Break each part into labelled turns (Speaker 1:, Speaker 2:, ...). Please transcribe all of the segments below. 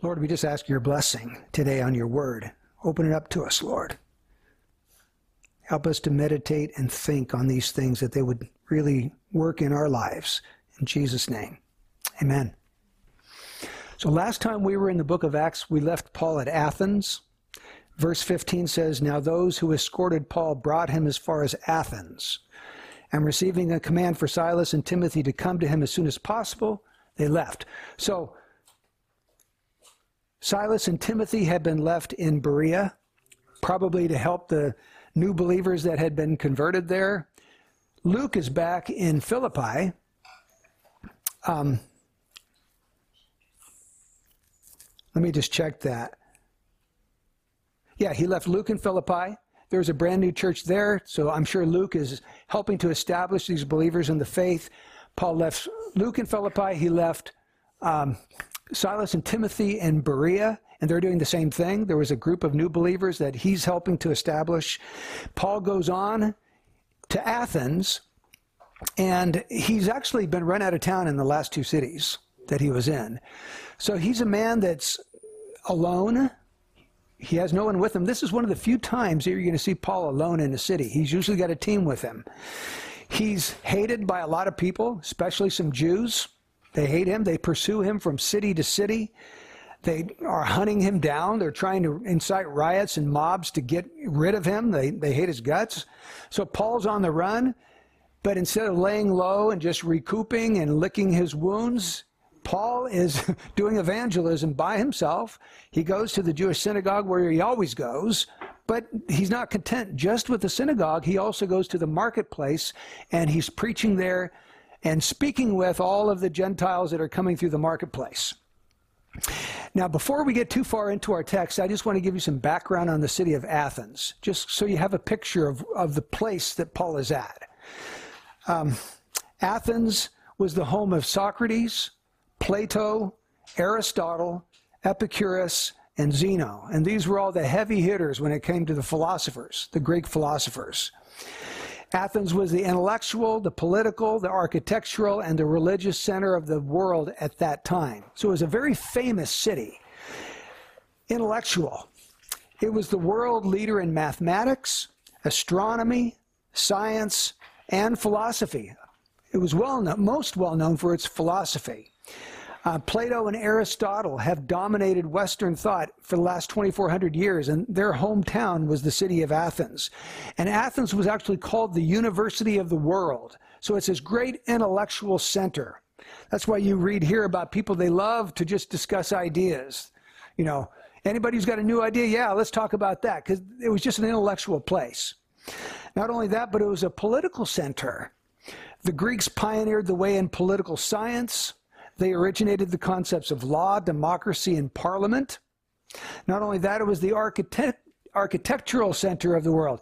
Speaker 1: Lord, we just ask your blessing today on your word. Open it up to us, Lord. Help us to meditate and think on these things that they would really work in our lives. In Jesus' name, amen. So last time we were in the book of Acts, we left Paul at Athens. Verse 15 says, Now those who escorted Paul brought him as far as Athens. And receiving a command for Silas and Timothy to come to him as soon as possible, they left. So Silas and Timothy had been left in Berea, probably to help the new believers that had been converted there. Luke is back in Philippi. Um, let me just check that. Yeah, he left Luke in Philippi. There's a brand new church there, so I'm sure Luke is helping to establish these believers in the faith. Paul left Luke in Philippi. He left um, Silas and Timothy in Berea, and they're doing the same thing. There was a group of new believers that he's helping to establish. Paul goes on to Athens, and he's actually been run out of town in the last two cities that he was in. So he's a man that's alone. He has no one with him. This is one of the few times that you're going to see Paul alone in a city. He's usually got a team with him. He's hated by a lot of people, especially some Jews. They hate him. They pursue him from city to city. They are hunting him down. They're trying to incite riots and mobs to get rid of him. They, they hate his guts. So Paul's on the run, but instead of laying low and just recouping and licking his wounds, Paul is doing evangelism by himself. He goes to the Jewish synagogue where he always goes, but he's not content just with the synagogue. He also goes to the marketplace and he's preaching there and speaking with all of the Gentiles that are coming through the marketplace. Now, before we get too far into our text, I just want to give you some background on the city of Athens, just so you have a picture of, of the place that Paul is at. Um, Athens was the home of Socrates, Plato, Aristotle, Epicurus, and Zeno. And these were all the heavy hitters when it came to the philosophers, the Greek philosophers. Athens was the intellectual, the political, the architectural, and the religious center of the world at that time. So it was a very famous city. Intellectual. It was the world leader in mathematics, astronomy, science, and philosophy. It was well known, most well known for its philosophy. Uh, Plato and Aristotle have dominated Western thought for the last 2,400 years, and their hometown was the city of Athens. And Athens was actually called the University of the World. So it's this great intellectual center. That's why you read here about people they love to just discuss ideas. You know, anybody who's got a new idea, yeah, let's talk about that, because it was just an intellectual place. Not only that, but it was a political center. The Greeks pioneered the way in political science. They originated the concepts of law, democracy, and parliament. Not only that, it was the architect, architectural center of the world.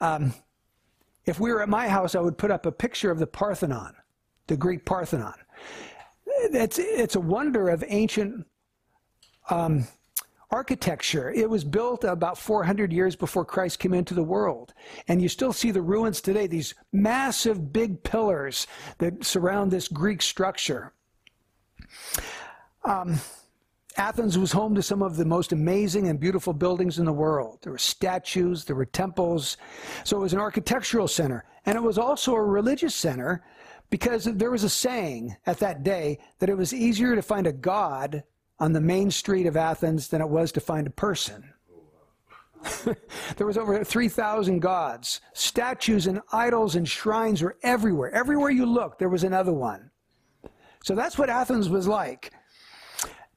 Speaker 1: Um, if we were at my house, I would put up a picture of the Parthenon, the Greek Parthenon. It's, it's a wonder of ancient um, architecture. It was built about 400 years before Christ came into the world. And you still see the ruins today, these massive big pillars that surround this Greek structure. Um, Athens was home to some of the most amazing and beautiful buildings in the world. There were statues, there were temples. So it was an architectural center. And it was also a religious center because there was a saying at that day that it was easier to find a god on the main street of Athens than it was to find a person. there was over 3,000 gods. Statues and idols and shrines were everywhere. Everywhere you looked, there was another one. So that's what Athens was like.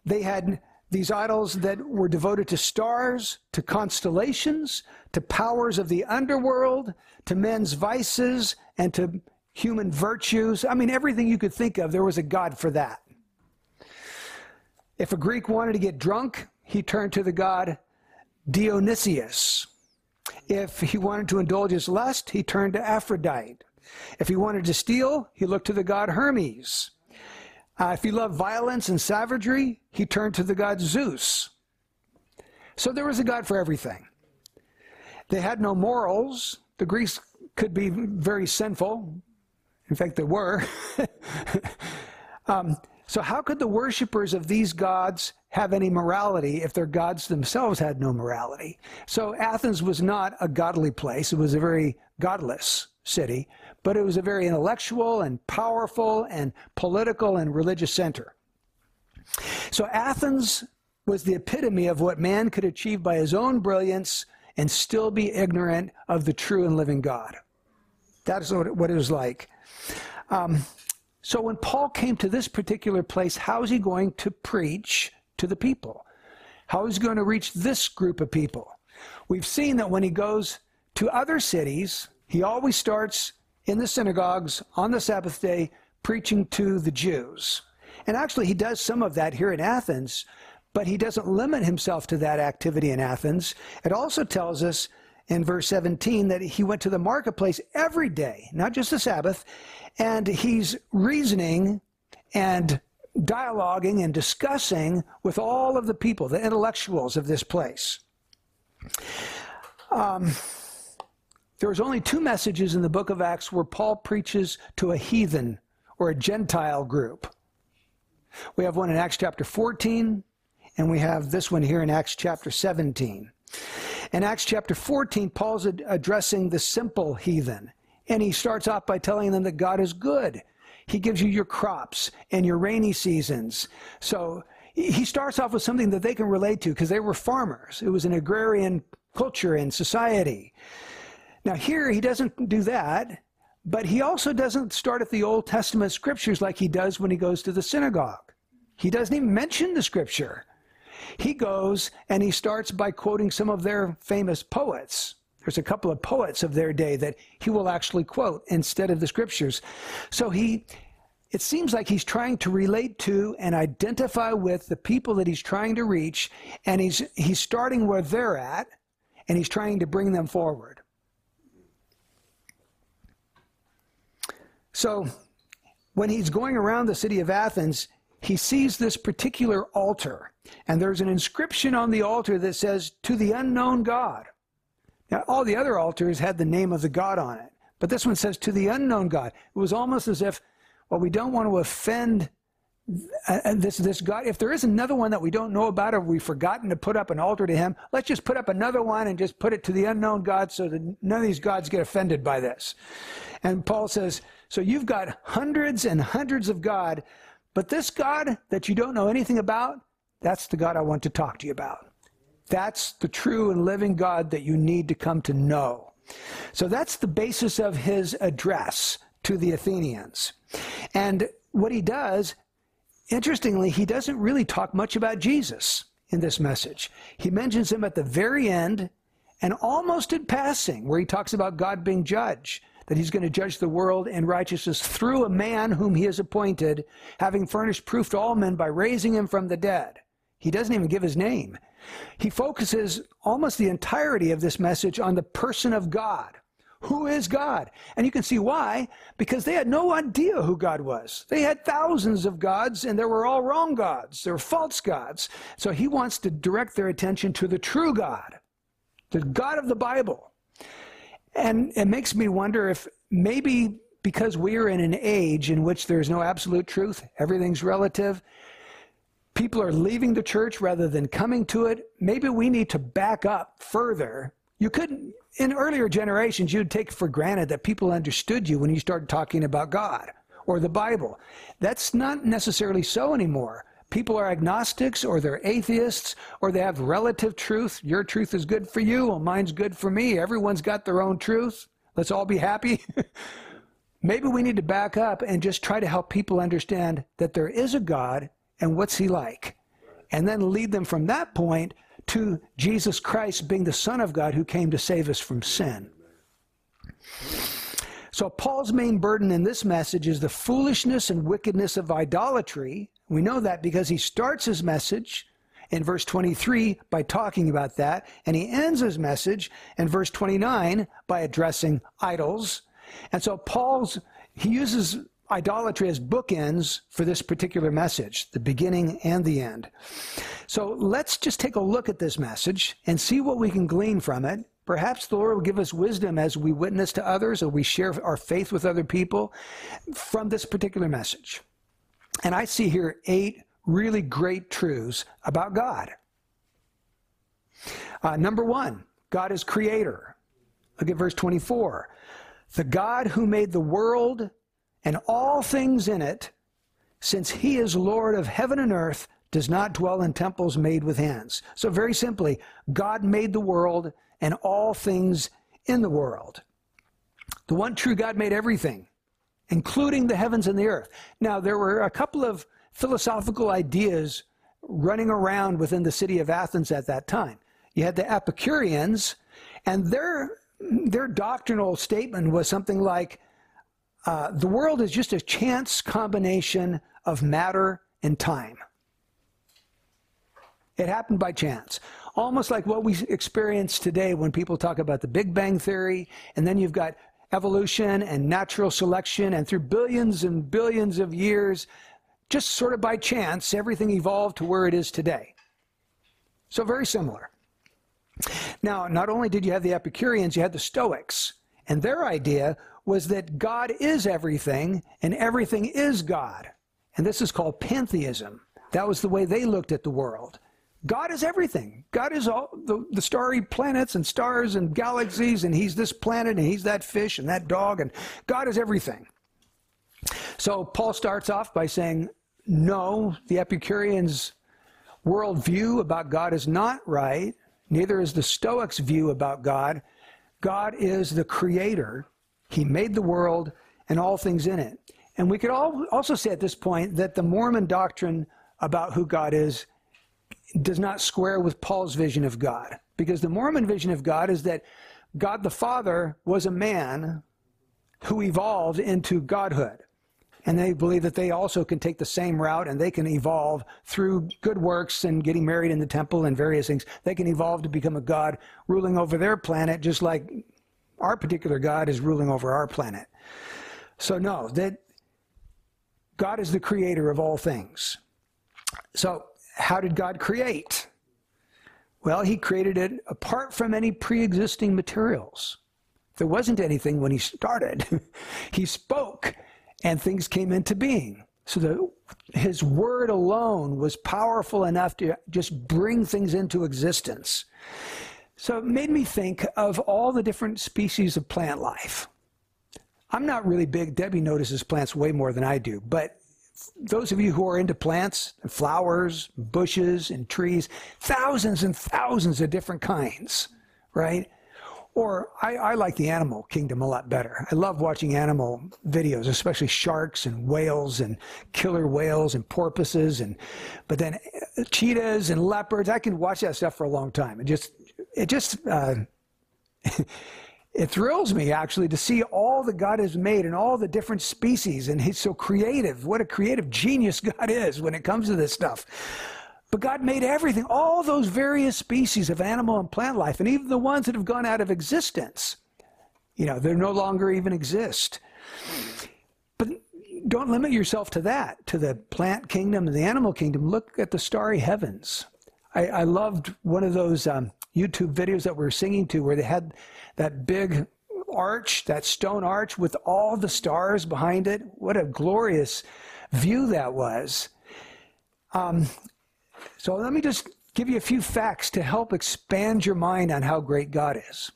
Speaker 1: They had these idols that were devoted to stars, to constellations, to powers of the underworld, to men's vices, and to human virtues. I mean, everything you could think of, there was a god for that. If a Greek wanted to get drunk, he turned to the god Dionysius. If he wanted to indulge his lust, he turned to Aphrodite. If he wanted to steal, he looked to the god Hermes. Uh, if he loved violence and savagery, he turned to the god Zeus. So there was a god for everything. They had no morals. The Greeks could be very sinful. In fact, they were. um, so, how could the worshippers of these gods have any morality if their gods themselves had no morality. So Athens was not a godly place. It was a very godless city, but it was a very intellectual and powerful and political and religious center. So Athens was the epitome of what man could achieve by his own brilliance and still be ignorant of the true and living God. That is what it was like. Um, so when Paul came to this particular place, how is he going to preach to the people? How is he going to reach this group of people? We've seen that when he goes to other cities, he always starts in the synagogues on the Sabbath day preaching to the Jews. And actually, he does some of that here in Athens, but he doesn't limit himself to that activity in Athens. It also tells us in verse 17 that he went to the marketplace every day, not just the Sabbath, and he's reasoning and dialoguing and discussing with all of the people, the intellectuals of this place. Um, there's only two messages in the book of Acts where Paul preaches to a heathen or a Gentile group. We have one in Acts chapter 14, and we have this one here in Acts chapter 17. In Acts chapter 14, Paul's addressing the simple heathen, and he starts off by telling them that God is good. He gives you your crops and your rainy seasons. So he starts off with something that they can relate to because they were farmers. It was an agrarian culture and society. Now, here he doesn't do that, but he also doesn't start at the Old Testament scriptures like he does when he goes to the synagogue. He doesn't even mention the scripture. He goes and he starts by quoting some of their famous poets. There's a couple of poets of their day that he will actually quote instead of the scriptures. So he, it seems like he's trying to relate to and identify with the people that he's trying to reach, and he's, he's starting where they're at, and he's trying to bring them forward. So when he's going around the city of Athens, he sees this particular altar, and there's an inscription on the altar that says, To the unknown God. Now, all the other altars had the name of the God on it, but this one says, To the unknown God. It was almost as if, well, we don't want to offend uh, uh, this this God, if there is another one that we don't know about or we've forgotten to put up an altar to him, let's just put up another one and just put it to the unknown God so that none of these gods get offended by this. And Paul says, so you've got hundreds and hundreds of God, but this God that you don't know anything about, that's the God I want to talk to you about. That's the true and living God that you need to come to know. So that's the basis of his address to the Athenians. And what he does Interestingly, he doesn't really talk much about Jesus in this message. He mentions him at the very end and almost in passing, where he talks about God being judge, that he's going to judge the world in righteousness through a man whom he has appointed, having furnished proof to all men by raising him from the dead. He doesn't even give his name. He focuses almost the entirety of this message on the person of God. Who is God? And you can see why, because they had no idea who God was. They had thousands of gods, and they were all wrong gods. They were false gods. So he wants to direct their attention to the true God, the God of the Bible. And it makes me wonder if maybe because we are in an age in which there's no absolute truth, everything's relative, people are leaving the church rather than coming to it, maybe we need to back up further. You couldn't in earlier generations, you'd take for granted that people understood you when you started talking about God or the Bible. That's not necessarily so anymore. People are agnostics or they're atheists or they have relative truth. Your truth is good for you, well, mine's good for me. Everyone's got their own truth. Let's all be happy. Maybe we need to back up and just try to help people understand that there is a God and what's he like. And then lead them from that point to Jesus Christ being the Son of God who came to save us from sin. So, Paul's main burden in this message is the foolishness and wickedness of idolatry. We know that because he starts his message in verse 23 by talking about that, and he ends his message in verse 29 by addressing idols. And so, Paul's he uses idolatry as bookends for this particular message, the beginning and the end. So let's just take a look at this message and see what we can glean from it. Perhaps the Lord will give us wisdom as we witness to others or we share our faith with other people from this particular message. And I see here eight really great truths about God. Uh, number one, God is creator. Look at verse 24. The God who made the world and all things in it, since he is Lord of heaven and earth, does not dwell in temples made with hands. So, very simply, God made the world and all things in the world. The one true God made everything, including the heavens and the earth. Now, there were a couple of philosophical ideas running around within the city of Athens at that time. You had the Epicureans, and their, their doctrinal statement was something like uh, the world is just a chance combination of matter and time. It happened by chance. Almost like what we experience today when people talk about the Big Bang Theory, and then you've got evolution and natural selection, and through billions and billions of years, just sort of by chance, everything evolved to where it is today. So, very similar. Now, not only did you have the Epicureans, you had the Stoics, and their idea was that God is everything and everything is God. And this is called pantheism. That was the way they looked at the world. God is everything. God is all the, the starry planets and stars and galaxies, and He's this planet, and He's that fish and that dog, and God is everything. So Paul starts off by saying, No, the Epicureans' worldview about God is not right. Neither is the Stoics' view about God. God is the creator. He made the world and all things in it. And we could all also say at this point that the Mormon doctrine about who God is does not square with Paul's vision of God. Because the Mormon vision of God is that God the Father was a man who evolved into godhood. And they believe that they also can take the same route and they can evolve through good works and getting married in the temple and various things. They can evolve to become a God ruling over their planet, just like our particular God is ruling over our planet. So, no, that God is the creator of all things. So, how did God create? Well, he created it apart from any pre existing materials. There wasn't anything when he started. he spoke and things came into being. So the, his word alone was powerful enough to just bring things into existence. So it made me think of all the different species of plant life. I'm not really big. Debbie notices plants way more than I do, but those of you who are into plants, and flowers, bushes, and trees, thousands and thousands of different kinds, right? Or I, I, like the animal kingdom a lot better. I love watching animal videos, especially sharks and whales and killer whales and porpoises and, but then uh, cheetahs and leopards. I can watch that stuff for a long time. It just, it just, uh, it thrills me actually to see all that God has made and all the different species. And He's so creative. What a creative genius God is when it comes to this stuff. But God made everything, all those various species of animal and plant life, and even the ones that have gone out of existence. You know, they no longer even exist. But don't limit yourself to that, to the plant kingdom and the animal kingdom. Look at the starry heavens. I, I loved one of those um, YouTube videos that we are singing to where they had that big arch, that stone arch with all the stars behind it. What a glorious view that was. Um, so let me just give you a few facts to help expand your mind on how great God is.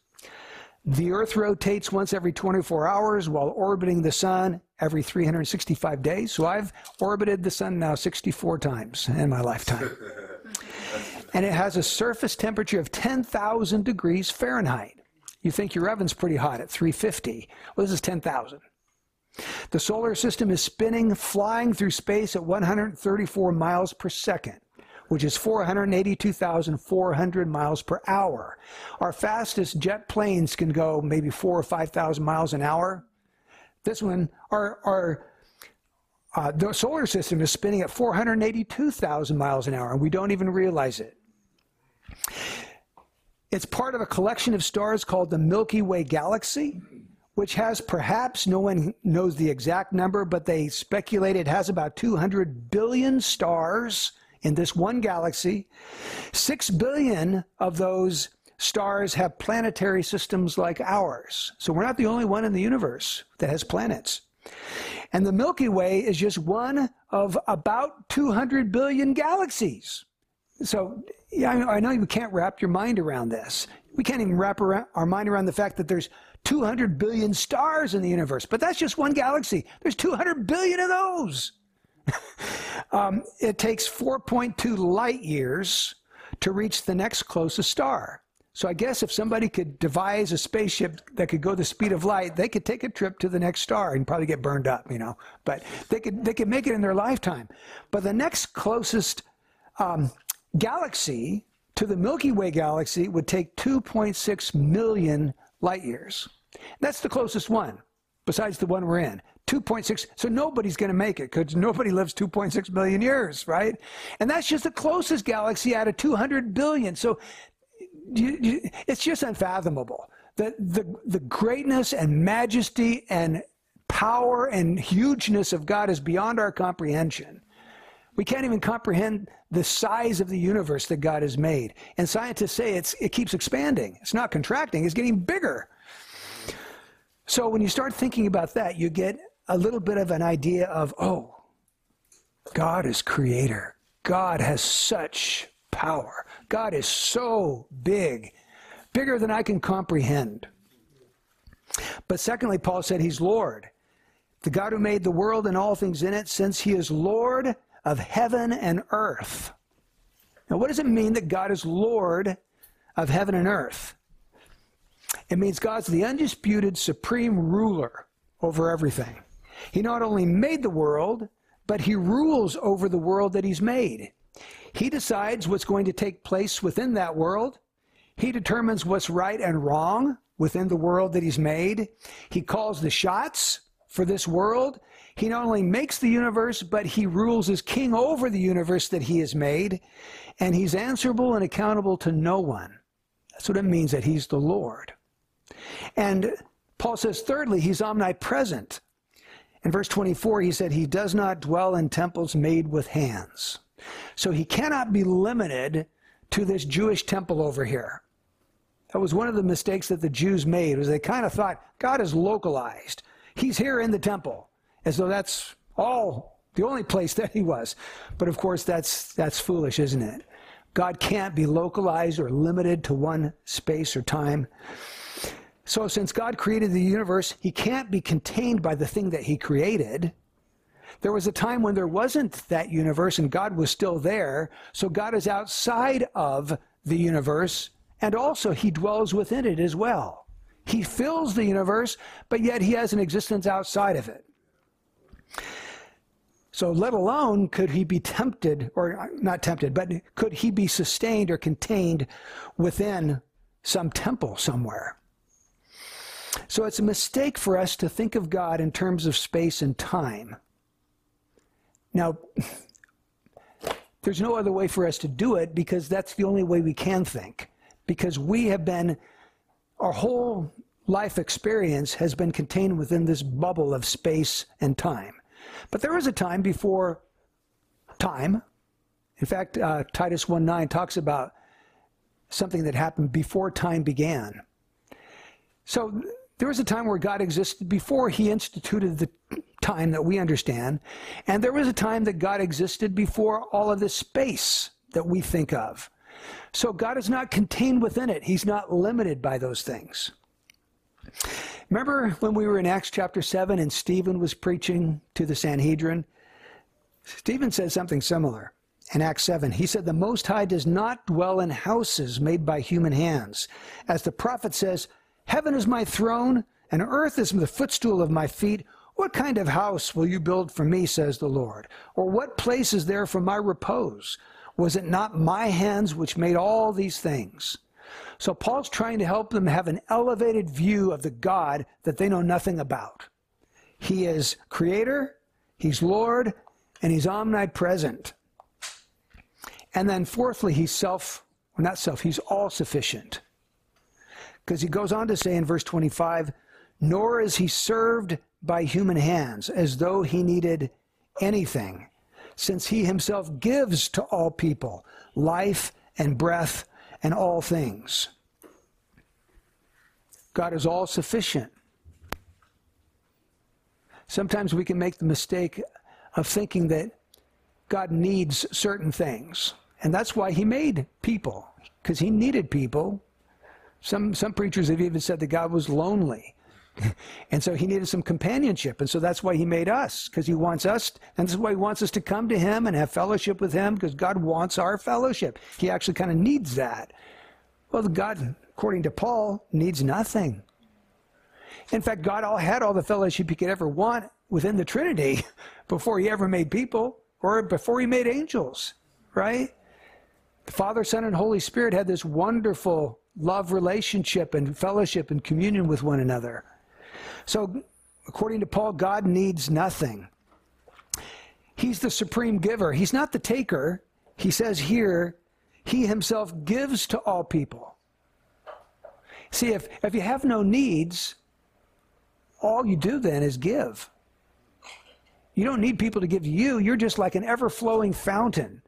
Speaker 1: The Earth rotates once every 24 hours while orbiting the Sun every 365 days. So I've orbited the Sun now 64 times in my lifetime. and it has a surface temperature of 10,000 degrees Fahrenheit. You think your oven's pretty hot at 350. Well, this is 10,000. The solar system is spinning, flying through space at 134 miles per second, which is 482,400 miles per hour. Our fastest jet planes can go maybe four or 5,000 miles an hour. This one, our, our uh, the solar system is spinning at 482,000 miles an hour, and we don't even realize it. It's part of a collection of stars called the Milky Way galaxy, which has perhaps, no one knows the exact number, but they speculate it has about 200 billion stars in this one galaxy. Six billion of those stars have planetary systems like ours. So we're not the only one in the universe that has planets. And the Milky Way is just one of about 200 billion galaxies. So, yeah, I know you can't wrap your mind around this. We can't even wrap our mind around the fact that there's 200 billion stars in the universe, but that's just one galaxy. There's 200 billion of those. um, it takes 4.2 light years to reach the next closest star. So I guess if somebody could devise a spaceship that could go the speed of light, they could take a trip to the next star and probably get burned up, you know. But they could they could make it in their lifetime. But the next closest um, galaxy to the Milky Way galaxy would take 2.6 million light years. That's the closest one, besides the one we're in. 2.6. So nobody's going to make it because nobody lives 2.6 million years, right? And that's just the closest galaxy out of 200 billion. So you, you, it's just unfathomable. The, the, the greatness and majesty and power and hugeness of God is beyond our comprehension. We can't even comprehend the size of the universe that God has made. And scientists say it's, it keeps expanding. It's not contracting, it's getting bigger. So when you start thinking about that, you get a little bit of an idea of, oh, God is creator. God has such power. God is so big, bigger than I can comprehend. But secondly, Paul said he's Lord, the God who made the world and all things in it, since he is Lord of heaven and earth. Now, what does it mean that God is Lord of heaven and earth? It means God's the undisputed supreme ruler over everything. He not only made the world, but he rules over the world that he's made. He decides what's going to take place within that world. He determines what's right and wrong within the world that he's made. He calls the shots for this world. He not only makes the universe, but he rules as king over the universe that he has made. And he's answerable and accountable to no one. That's what it means that he's the Lord. And Paul says, thirdly, he's omnipresent. In verse 24, he said, He does not dwell in temples made with hands. So he cannot be limited to this Jewish temple over here. That was one of the mistakes that the Jews made was they kind of thought God is localized. He's here in the temple, as though that's all the only place that he was. But of course that's that's foolish, isn't it? God can't be localized or limited to one space or time. So since God created the universe, he can't be contained by the thing that he created. There was a time when there wasn't that universe and God was still there. So God is outside of the universe and also he dwells within it as well. He fills the universe, but yet he has an existence outside of it. So, let alone could he be tempted, or uh, not tempted, but could he be sustained or contained within some temple somewhere? So, it's a mistake for us to think of God in terms of space and time. Now, there's no other way for us to do it because that's the only way we can think. Because we have been, our whole life experience has been contained within this bubble of space and time. But there was a time before time. In fact, uh, Titus 1.9 talks about something that happened before time began. So there was a time where God existed before he instituted the time that we understand. And there was a time that God existed before all of this space that we think of. So God is not contained within it, He's not limited by those things. Remember when we were in Acts chapter 7 and Stephen was preaching to the Sanhedrin? Stephen said something similar in Acts 7. He said, The Most High does not dwell in houses made by human hands. As the prophet says, Heaven is my throne, and earth is the footstool of my feet. What kind of house will you build for me, says the Lord? Or what place is there for my repose? Was it not my hands which made all these things? So Paul's trying to help them have an elevated view of the God that they know nothing about. He is creator, he's Lord, and he's omnipresent. And then fourthly, he's self, well, not self, he's all sufficient. Because he goes on to say in verse 25, nor is he served by human hands as though he needed anything, since he himself gives to all people life and breath and all things. God is all sufficient. sometimes we can make the mistake of thinking that God needs certain things. And that's why he made people, because he needed people. Some, some preachers have even said that God was lonely. And so he needed some companionship. And so that's why he made us, because he wants us, and this is why he wants us to come to him and have fellowship with him, because God wants our fellowship. He actually kind of needs that. Well, God, according to Paul, needs nothing. In fact, God all had all the fellowship he could ever want within the Trinity before he ever made people or before he made angels, right? The Father, Son, and Holy Spirit had this wonderful love relationship and fellowship and communion with one another. So, according to Paul, God needs nothing. He's the supreme giver. He's not the taker. He says here, He Himself gives to all people. See, if, if you have no needs, all you do then is give. You don't need people to give you. You're just like an ever flowing fountain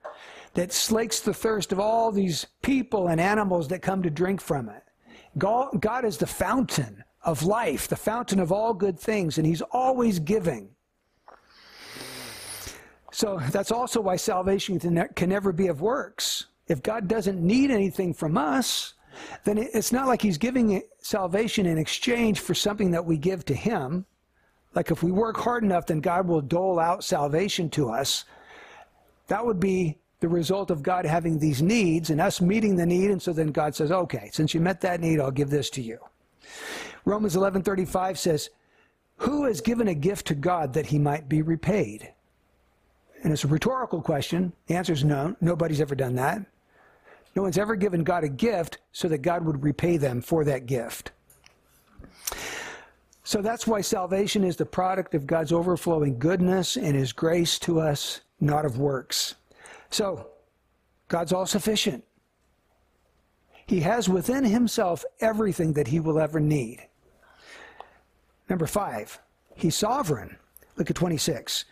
Speaker 1: that slakes the thirst of all these people and animals that come to drink from it. God, is the fountain of life, the fountain of all good things, and He's always giving. So that's also why salvation can never be of works. If God doesn't need anything from us, then it's not like He's giving salvation in exchange for something that we give to Him. Like if we work hard enough, then God will dole out salvation to us. That would be the result of God having these needs and us meeting the need. And so then God says, okay, since you met that need, I'll give this to you. Romans 11:35 says, "Who has given a gift to God that he might be repaid?" And it's a rhetorical question. The answer is no. Nobody's ever done that. No one's ever given God a gift so that God would repay them for that gift. So that's why salvation is the product of God's overflowing goodness and his grace to us, not of works. So, God's all sufficient. He has within himself everything that he will ever need. Number five, he's sovereign. Look at 26.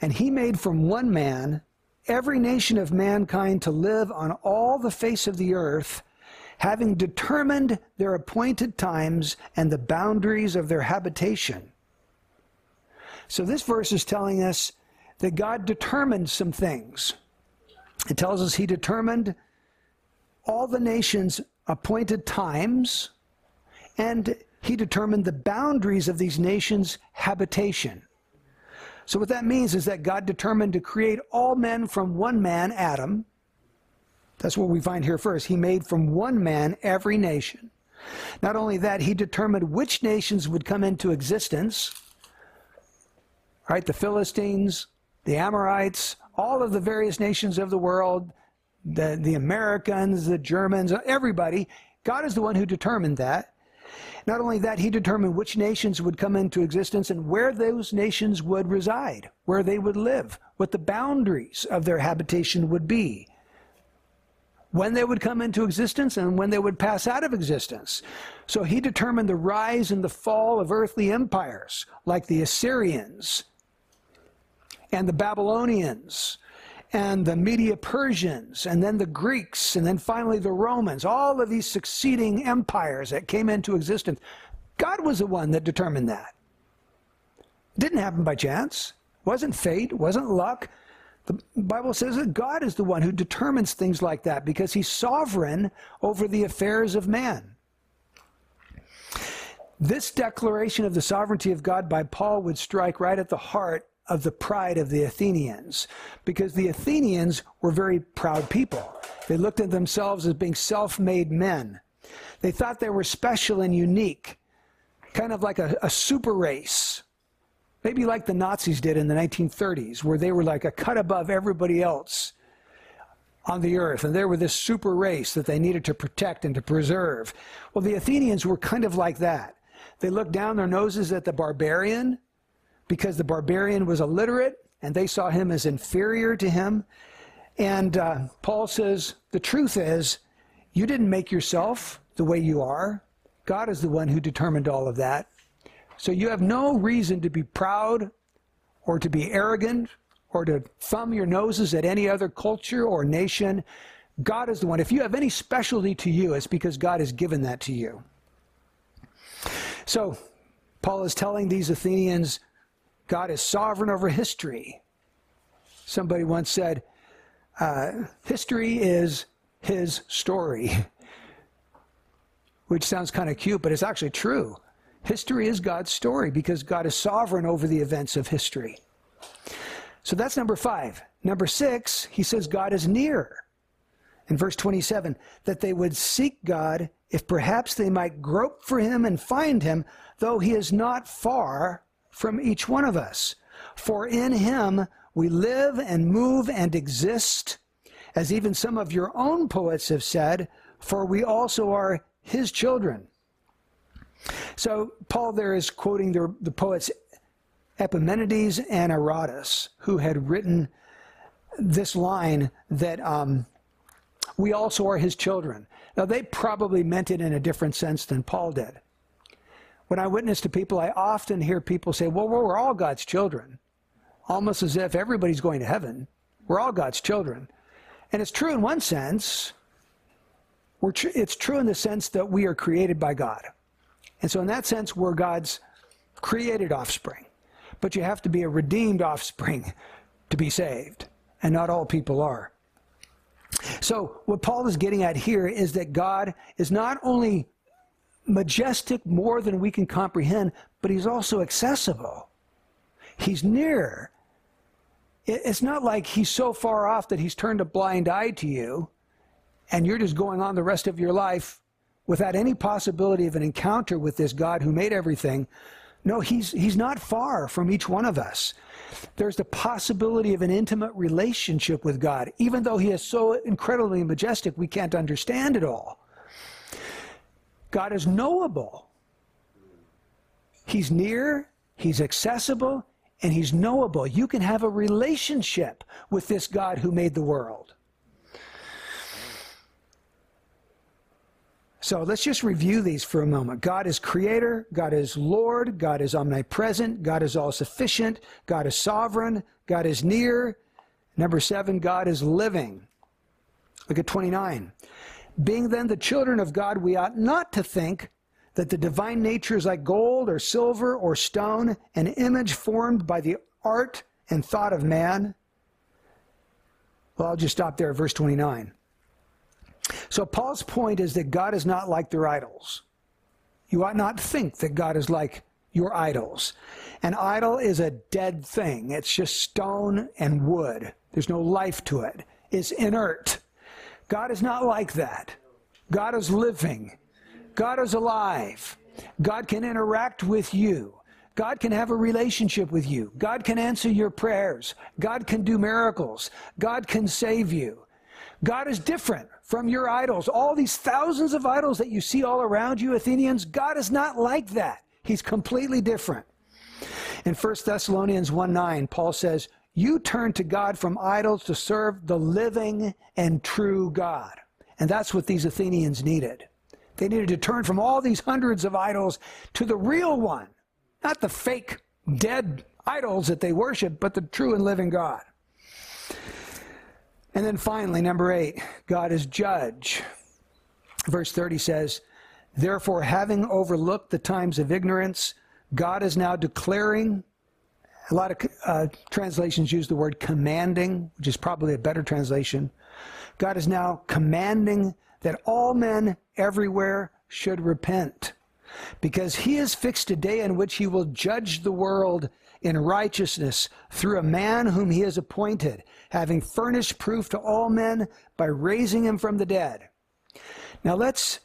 Speaker 1: And he made from one man every nation of mankind to live on all the face of the earth, having determined their appointed times and the boundaries of their habitation. So this verse is telling us that God determined some things. It tells us he determined all the nations' appointed times, and he determined the boundaries of these nations' habitation. So, what that means is that God determined to create all men from one man, Adam. That's what we find here first. He made from one man every nation. Not only that, he determined which nations would come into existence. Right, the Philistines, the Amorites, all of the various nations of the world, the, the Americans, the Germans, everybody. God is the one who determined that. Not only that, he determined which nations would come into existence and where those nations would reside, where they would live, what the boundaries of their habitation would be, when they would come into existence and when they would pass out of existence. So he determined the rise and the fall of earthly empires like the Assyrians and the Babylonians and the Media Persians, and then the Greeks, and then finally the Romans, all of these succeeding empires that came into existence. God was the one that determined that. It didn't happen by chance. It wasn't fate, it wasn't luck. The Bible says that God is the one who determines things like that because he's sovereign over the affairs of man. This declaration of the sovereignty of God by Paul would strike right at the heart of the pride of the Athenians because the Athenians were very proud people. They looked at themselves as being self made men. They thought they were special and unique, kind of like a, a, super race. Maybe like the Nazis did in the 1930s, where they were like a cut above everybody else on the earth, and they were this super race that they needed to protect and to preserve. Well, the Athenians were kind of like that. They looked down their noses at the barbarian because the barbarian was illiterate and they saw him as inferior to him. And uh, Paul says, the truth is, you didn't make yourself the way you are. God is the one who determined all of that. So you have no reason to be proud or to be arrogant or to thumb your noses at any other culture or nation. God is the one. If you have any specialty to you, it's because God has given that to you. So Paul is telling these Athenians, God is sovereign over history. Somebody once said, uh, history is his story, which sounds kind of cute, but it's actually true. History is God's story because God is sovereign over the events of history. So that's number five. Number six, he says God is near. In verse 27, that they would seek God if perhaps they might grope for him and find him, though he is not far from each one of us. For in him we live and move and exist, as even some of your own poets have said, for we also are his children. So Paul there is quoting the, the poets Epimenides and Aratus, who had written this line that um, we also are his children. Now, they probably meant it in a different sense than Paul did. When I witness to people, I often hear people say, well, we're all God's children, almost as if everybody's going to heaven. We're all God's children. And it's true in one sense. Tr- it's true in the sense that we are created by God. And so, in that sense, we're God's created offspring. But you have to be a redeemed offspring to be saved. And not all people are. So, what Paul is getting at here is that God is not only majestic more than we can comprehend, but he's also accessible. He's near. It's not like he's so far off that he's turned a blind eye to you and you're just going on the rest of your life without any possibility of an encounter with this God who made everything. No, he's, he's not far from each one of us. There's the possibility of an intimate relationship with God, even though He is so incredibly majestic, we can't understand it all. God is knowable. He's near, He's accessible, and He's knowable. You can have a relationship with this God who made the world. So let's just review these for a moment. God is creator, God is Lord, God is omnipresent, God is all sufficient, God is sovereign, God is near. Number seven, God is living. Look at 29. Being then the children of God, we ought not to think that the divine nature is like gold or silver or stone, an image formed by the art and thought of man. Well, I'll just stop there at verse 29. So Paul's point is that God is not like their idols. You ought not think that God is like your idols. An idol is a dead thing. It's just stone and wood. There's no life to it. It's inert. God is not like that. God is living. God is alive. God can interact with you. God can have a relationship with you. God can answer your prayers. God can do miracles. God can save you. God is different from your idols. All these thousands of idols that you see all around you, Athenians, God is not like that. He's completely different. In 1 Thessalonians 1 9, Paul says, You turn to God from idols to serve the living and true God. And that's what these Athenians needed. They needed to turn from all these hundreds of idols to the real one, not the fake, dead idols that they worship, but the true and living God. And then finally, number eight, God is judge. Verse 30 says, Therefore, having overlooked the times of ignorance, God is now declaring. A lot of uh, translations use the word commanding, which is probably a better translation. God is now commanding that all men everywhere should repent, because he has fixed a day in which he will judge the world in righteousness through a man whom he has appointed, having furnished proof to all men by raising him from the dead. Now let's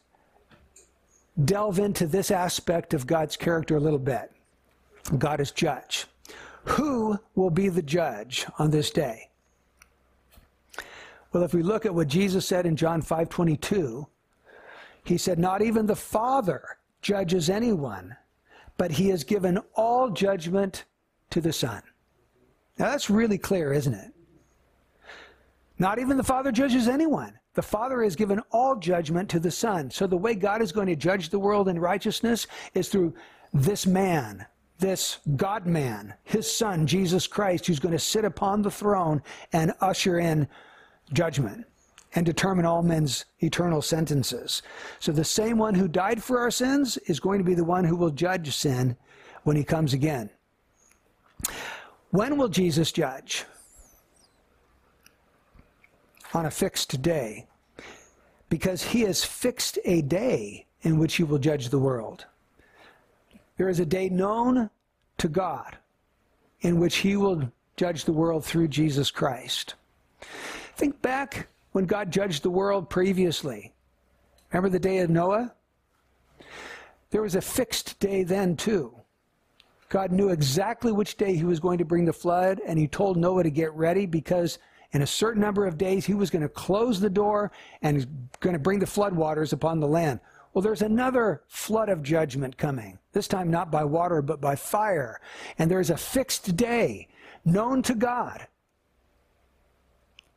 Speaker 1: delve into this aspect of God's character a little bit. God is judge. Who will be the judge on this day? Well, if we look at what Jesus said in John 5:22, he said, "Not even the Father judges anyone, but he has given all judgment to the Son. Now that's really clear, isn't it? Not even the Father judges anyone. The Father has given all judgment to the Son. So the way God is going to judge the world in righteousness is through this man, this God man, his Son, Jesus Christ, who's going to sit upon the throne and usher in judgment and determine all men's eternal sentences. So the same one who died for our sins is going to be the one who will judge sin when he comes again. When will Jesus judge? On a fixed day. Because he has fixed a day in which he will judge the world. There is a day known to God in which he will judge the world through Jesus Christ. Think back when God judged the world previously. Remember the day of Noah? There was a fixed day then, too. God knew exactly which day he was going to bring the flood, and he told Noah to get ready because in a certain number of days he was going to close the door and going to bring the floodwaters upon the land. Well, there's another flood of judgment coming, this time not by water, but by fire. And there's a fixed day known to God.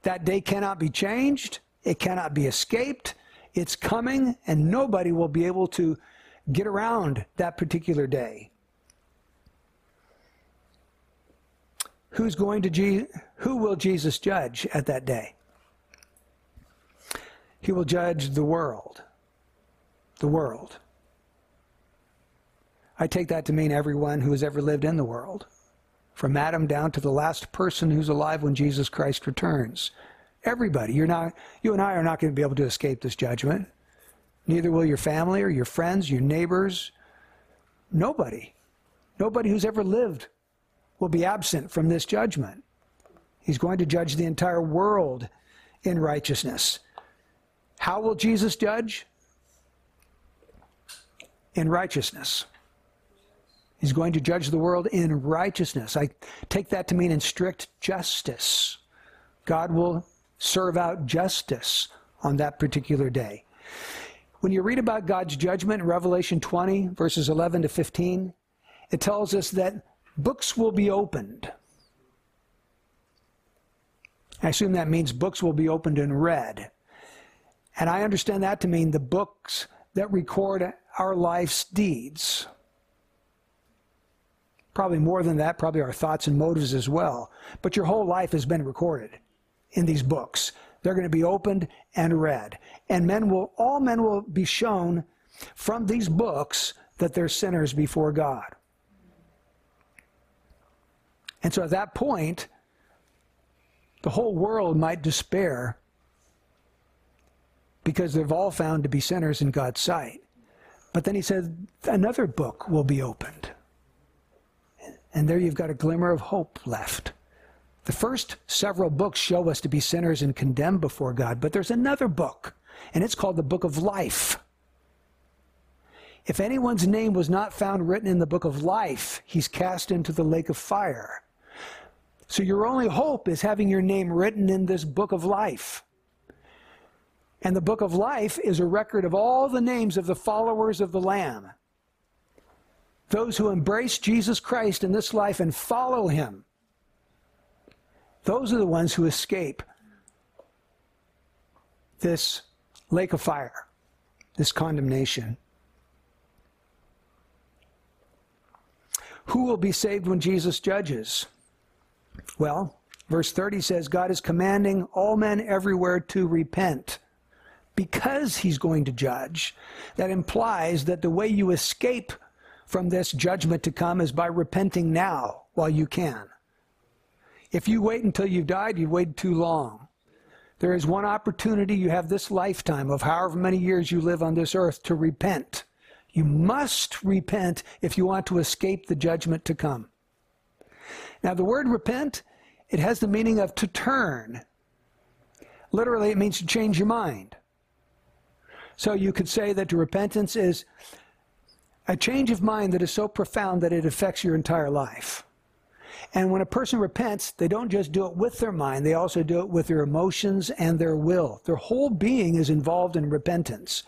Speaker 1: That day cannot be changed, it cannot be escaped. It's coming, and nobody will be able to get around that particular day. Who's going to Je- who will Jesus judge at that day? He will judge the world. The world. I take that to mean everyone who has ever lived in the world, from Adam down to the last person who's alive when Jesus Christ returns. Everybody. You're not, you and I are not going to be able to escape this judgment. Neither will your family or your friends, your neighbors. Nobody. Nobody who's ever lived will be absent from this judgment. He's going to judge the entire world in righteousness. How will Jesus judge? In righteousness. He's going to judge the world in righteousness. I take that to mean in strict justice. God will serve out justice on that particular day. When you read about God's judgment in Revelation 20, verses 11 to 15, it tells us that books will be opened. I assume that means books will be opened and read. And I understand that to mean the books that record our life's deeds. Probably more than that, probably our thoughts and motives as well. But your whole life has been recorded in these books. They're going to be opened and read. And men will, all men will be shown from these books that they're sinners before God. And so at that point, the whole world might despair because they've all found to be sinners in God's sight. But then he said, another book will be opened. And there you've got a glimmer of hope left. The first several books show us to be sinners and condemned before God, but there's another book, and it's called the Book of Life. If anyone's name was not found written in the book of life, he's cast into the lake of fire. So your only hope is having your name written in this book of life. And the book of life is a record of all the names of the followers of the Lamb. Those who embrace Jesus Christ in this life and follow him those are the ones who escape this lake of fire, this condemnation. Who will be saved when Jesus judges? Well, verse 30 says God is commanding all men everywhere to repent because he's going to judge. That implies that the way you escape from this judgment to come is by repenting now while you can. If you wait until you've died, you've waited too long. There is one opportunity you have this lifetime of however many years you live on this earth to repent. You must repent if you want to escape the judgment to come. Now, the word repent, it has the meaning of to turn. Literally, it means to change your mind. So you could say that repentance is a change of mind that is so profound that it affects your entire life. And when a person repents, they don't just do it with their mind, they also do it with their emotions and their will. Their whole being is involved in repentance.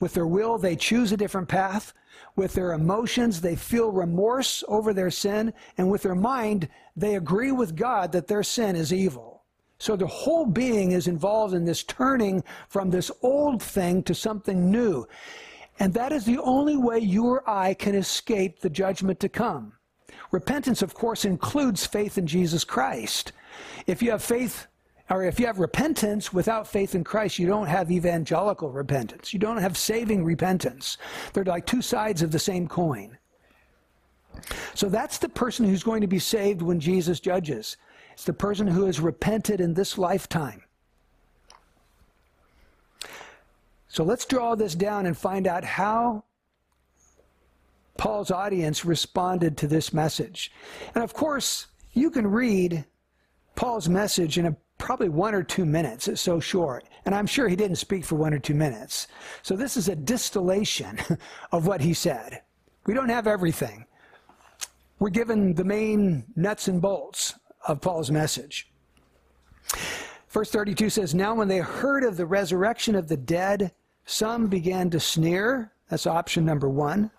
Speaker 1: With their will, they choose a different path. With their emotions, they feel remorse over their sin. And with their mind, they agree with God that their sin is evil. So the whole being is involved in this turning from this old thing to something new. And that is the only way you or I can escape the judgment to come. Repentance, of course, includes faith in Jesus Christ. If you have faith, or if you have repentance without faith in Christ, you don't have evangelical repentance. You don't have saving repentance. They're like two sides of the same coin. So that's the person who's going to be saved when Jesus judges. It's the person who has repented in this lifetime. So let's draw this down and find out how Paul's audience responded to this message. And of course, you can read Paul's message in a, probably one or two minutes. It's so short. And I'm sure he didn't speak for one or two minutes. So this is a distillation of what he said. We don't have everything. We're given the main nuts and bolts of Paul's message. Verse 32 says, Now when they heard of the resurrection of the dead, some began to sneer. That's option number one.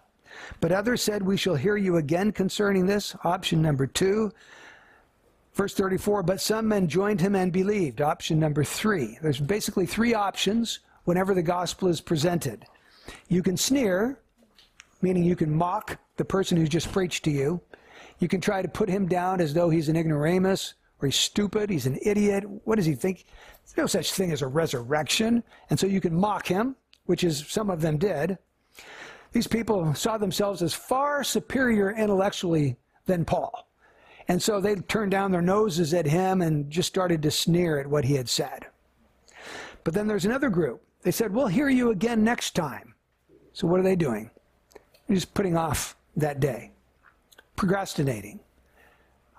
Speaker 1: But others said, We shall hear you again concerning this. Option number two. Verse 34, but some men joined him and believed. Option number three. There's basically three options whenever the gospel is presented. You can sneer, meaning you can mock the person who just preached to you. You can try to put him down as though he's an ignoramus or he's stupid, he's an idiot. What does he think? There's no such thing as a resurrection. And so you can mock him, which is some of them did. These people saw themselves as far superior intellectually than Paul. And so they turned down their noses at him and just started to sneer at what he had said. But then there's another group. They said, We'll hear you again next time. So what are they doing? They're just putting off that day, procrastinating.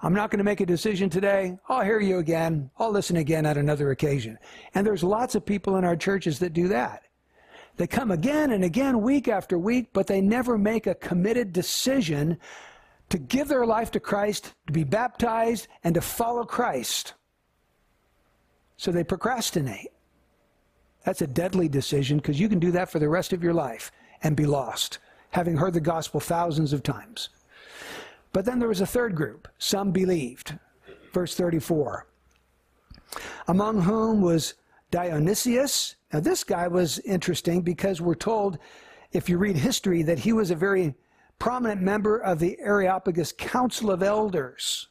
Speaker 1: I'm not going to make a decision today. I'll hear you again. I'll listen again at another occasion. And there's lots of people in our churches that do that. They come again and again, week after week, but they never make a committed decision to give their life to Christ, to be baptized, and to follow Christ. So they procrastinate. That's a deadly decision because you can do that for the rest of your life and be lost, having heard the gospel thousands of times. But then there was a third group. Some believed. Verse 34. Among whom was Dionysius. Now, this guy was interesting because we're told, if you read history, that he was a very prominent member of the Areopagus Council of Elders.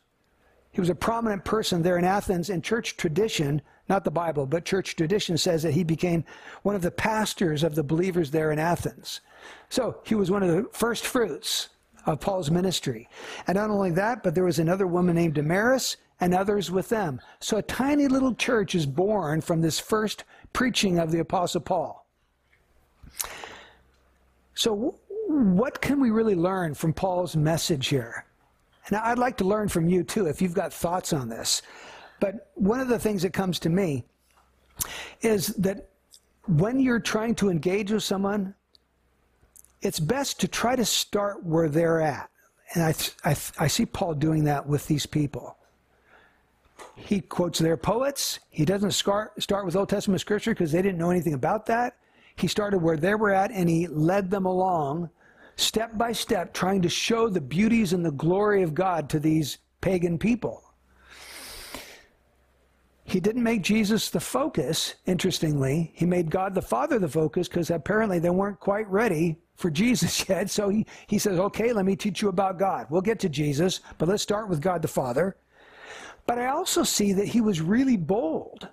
Speaker 1: He was a prominent person there in Athens, and church tradition, not the Bible, but church tradition says that he became one of the pastors of the believers there in Athens. So he was one of the first fruits of Paul's ministry. And not only that, but there was another woman named Damaris and others with them. So a tiny little church is born from this first preaching of the Apostle Paul. So what can we really learn from Paul's message here? And I'd like to learn from you too, if you've got thoughts on this. But one of the things that comes to me is that when you're trying to engage with someone, it's best to try to start where they're at. And I, I, I see Paul doing that with these people. He quotes their poets. He doesn't start, start with Old Testament scripture because they didn't know anything about that. He started where they were at and he led them along step by step, trying to show the beauties and the glory of God to these pagan people. He didn't make Jesus the focus, interestingly. He made God the Father the focus because apparently they weren't quite ready for Jesus yet. So he, he says, okay, let me teach you about God. We'll get to Jesus, but let's start with God the Father. But I also see that he was really bold.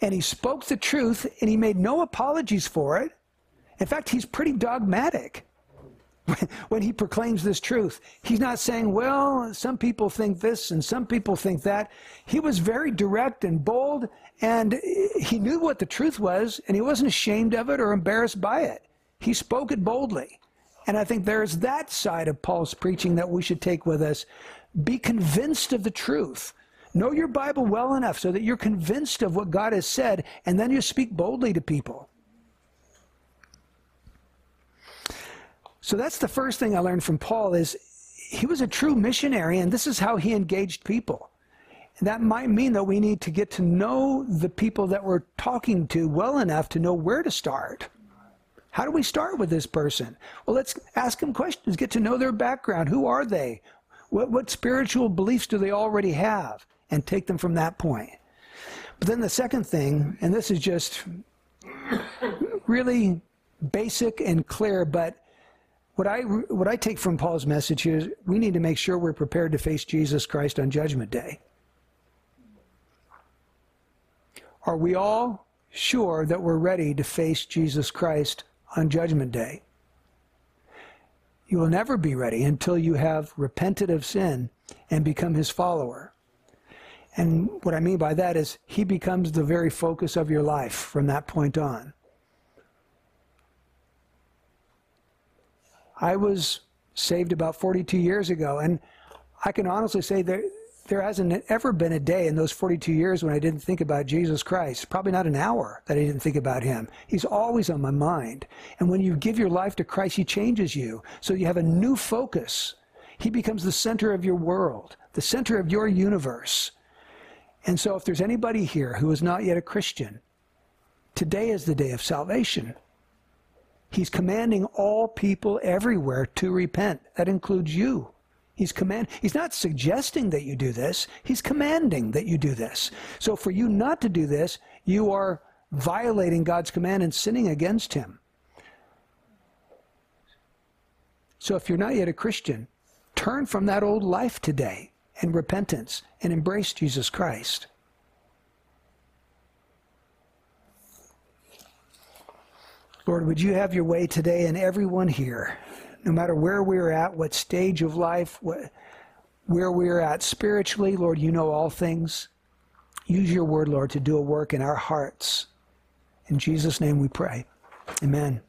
Speaker 1: And he spoke the truth and he made no apologies for it. In fact, he's pretty dogmatic. when he proclaims this truth. He's not saying, well, some people think this and some people think that. He was very direct and bold, and he knew what the truth was, and he wasn't ashamed of it or embarrassed by it. He spoke it boldly. And I think there's that side of Paul's preaching that we should take with us. Be convinced of the truth. Know your Bible well enough so that you're convinced of what God has said, and then you speak boldly to people. So that's the first thing I learned from Paul is he was a true missionary and this is how he engaged people. That might mean that we need to get to know the people that we're talking to well enough to know where to start. How do we start with this person? Well, let's ask them questions, get to know their background. Who are they? What, what spiritual beliefs do they already have? And take them from that point. But then the second thing, and this is just really basic and clear, but what I, what I take from Paul's message is we need to make sure we're prepared to face Jesus Christ on Judgment Day. Are we all sure that we're ready to face Jesus Christ on Judgment Day? You will never be ready until you have repented of sin and become his follower. And what I mean by that is he becomes the very focus of your life from that point on. I was saved about 42 years ago, and I can honestly say there, there hasn't ever been a day in those 42 years when I didn't think about Jesus Christ. Probably not an hour that I didn't think about him. He's always on my mind. And when you give your life to Christ, he changes you. So you have a new focus. He becomes the center of your world, the center of your universe. And so if there's anybody here who is not yet a Christian, today is the day of salvation. He's commanding all people everywhere to repent. That includes you. He's command he's not suggesting that you do this, he's commanding that you do this. So for you not to do this, you are violating God's command and sinning against him. So if you're not yet a Christian, turn from that old life today in repentance and embrace Jesus Christ. Lord, would you have your way today in everyone here? No matter where we're at, what stage of life, what, where we're at spiritually, Lord, you know all things. Use your word, Lord, to do a work in our hearts. In Jesus' name we pray. Amen.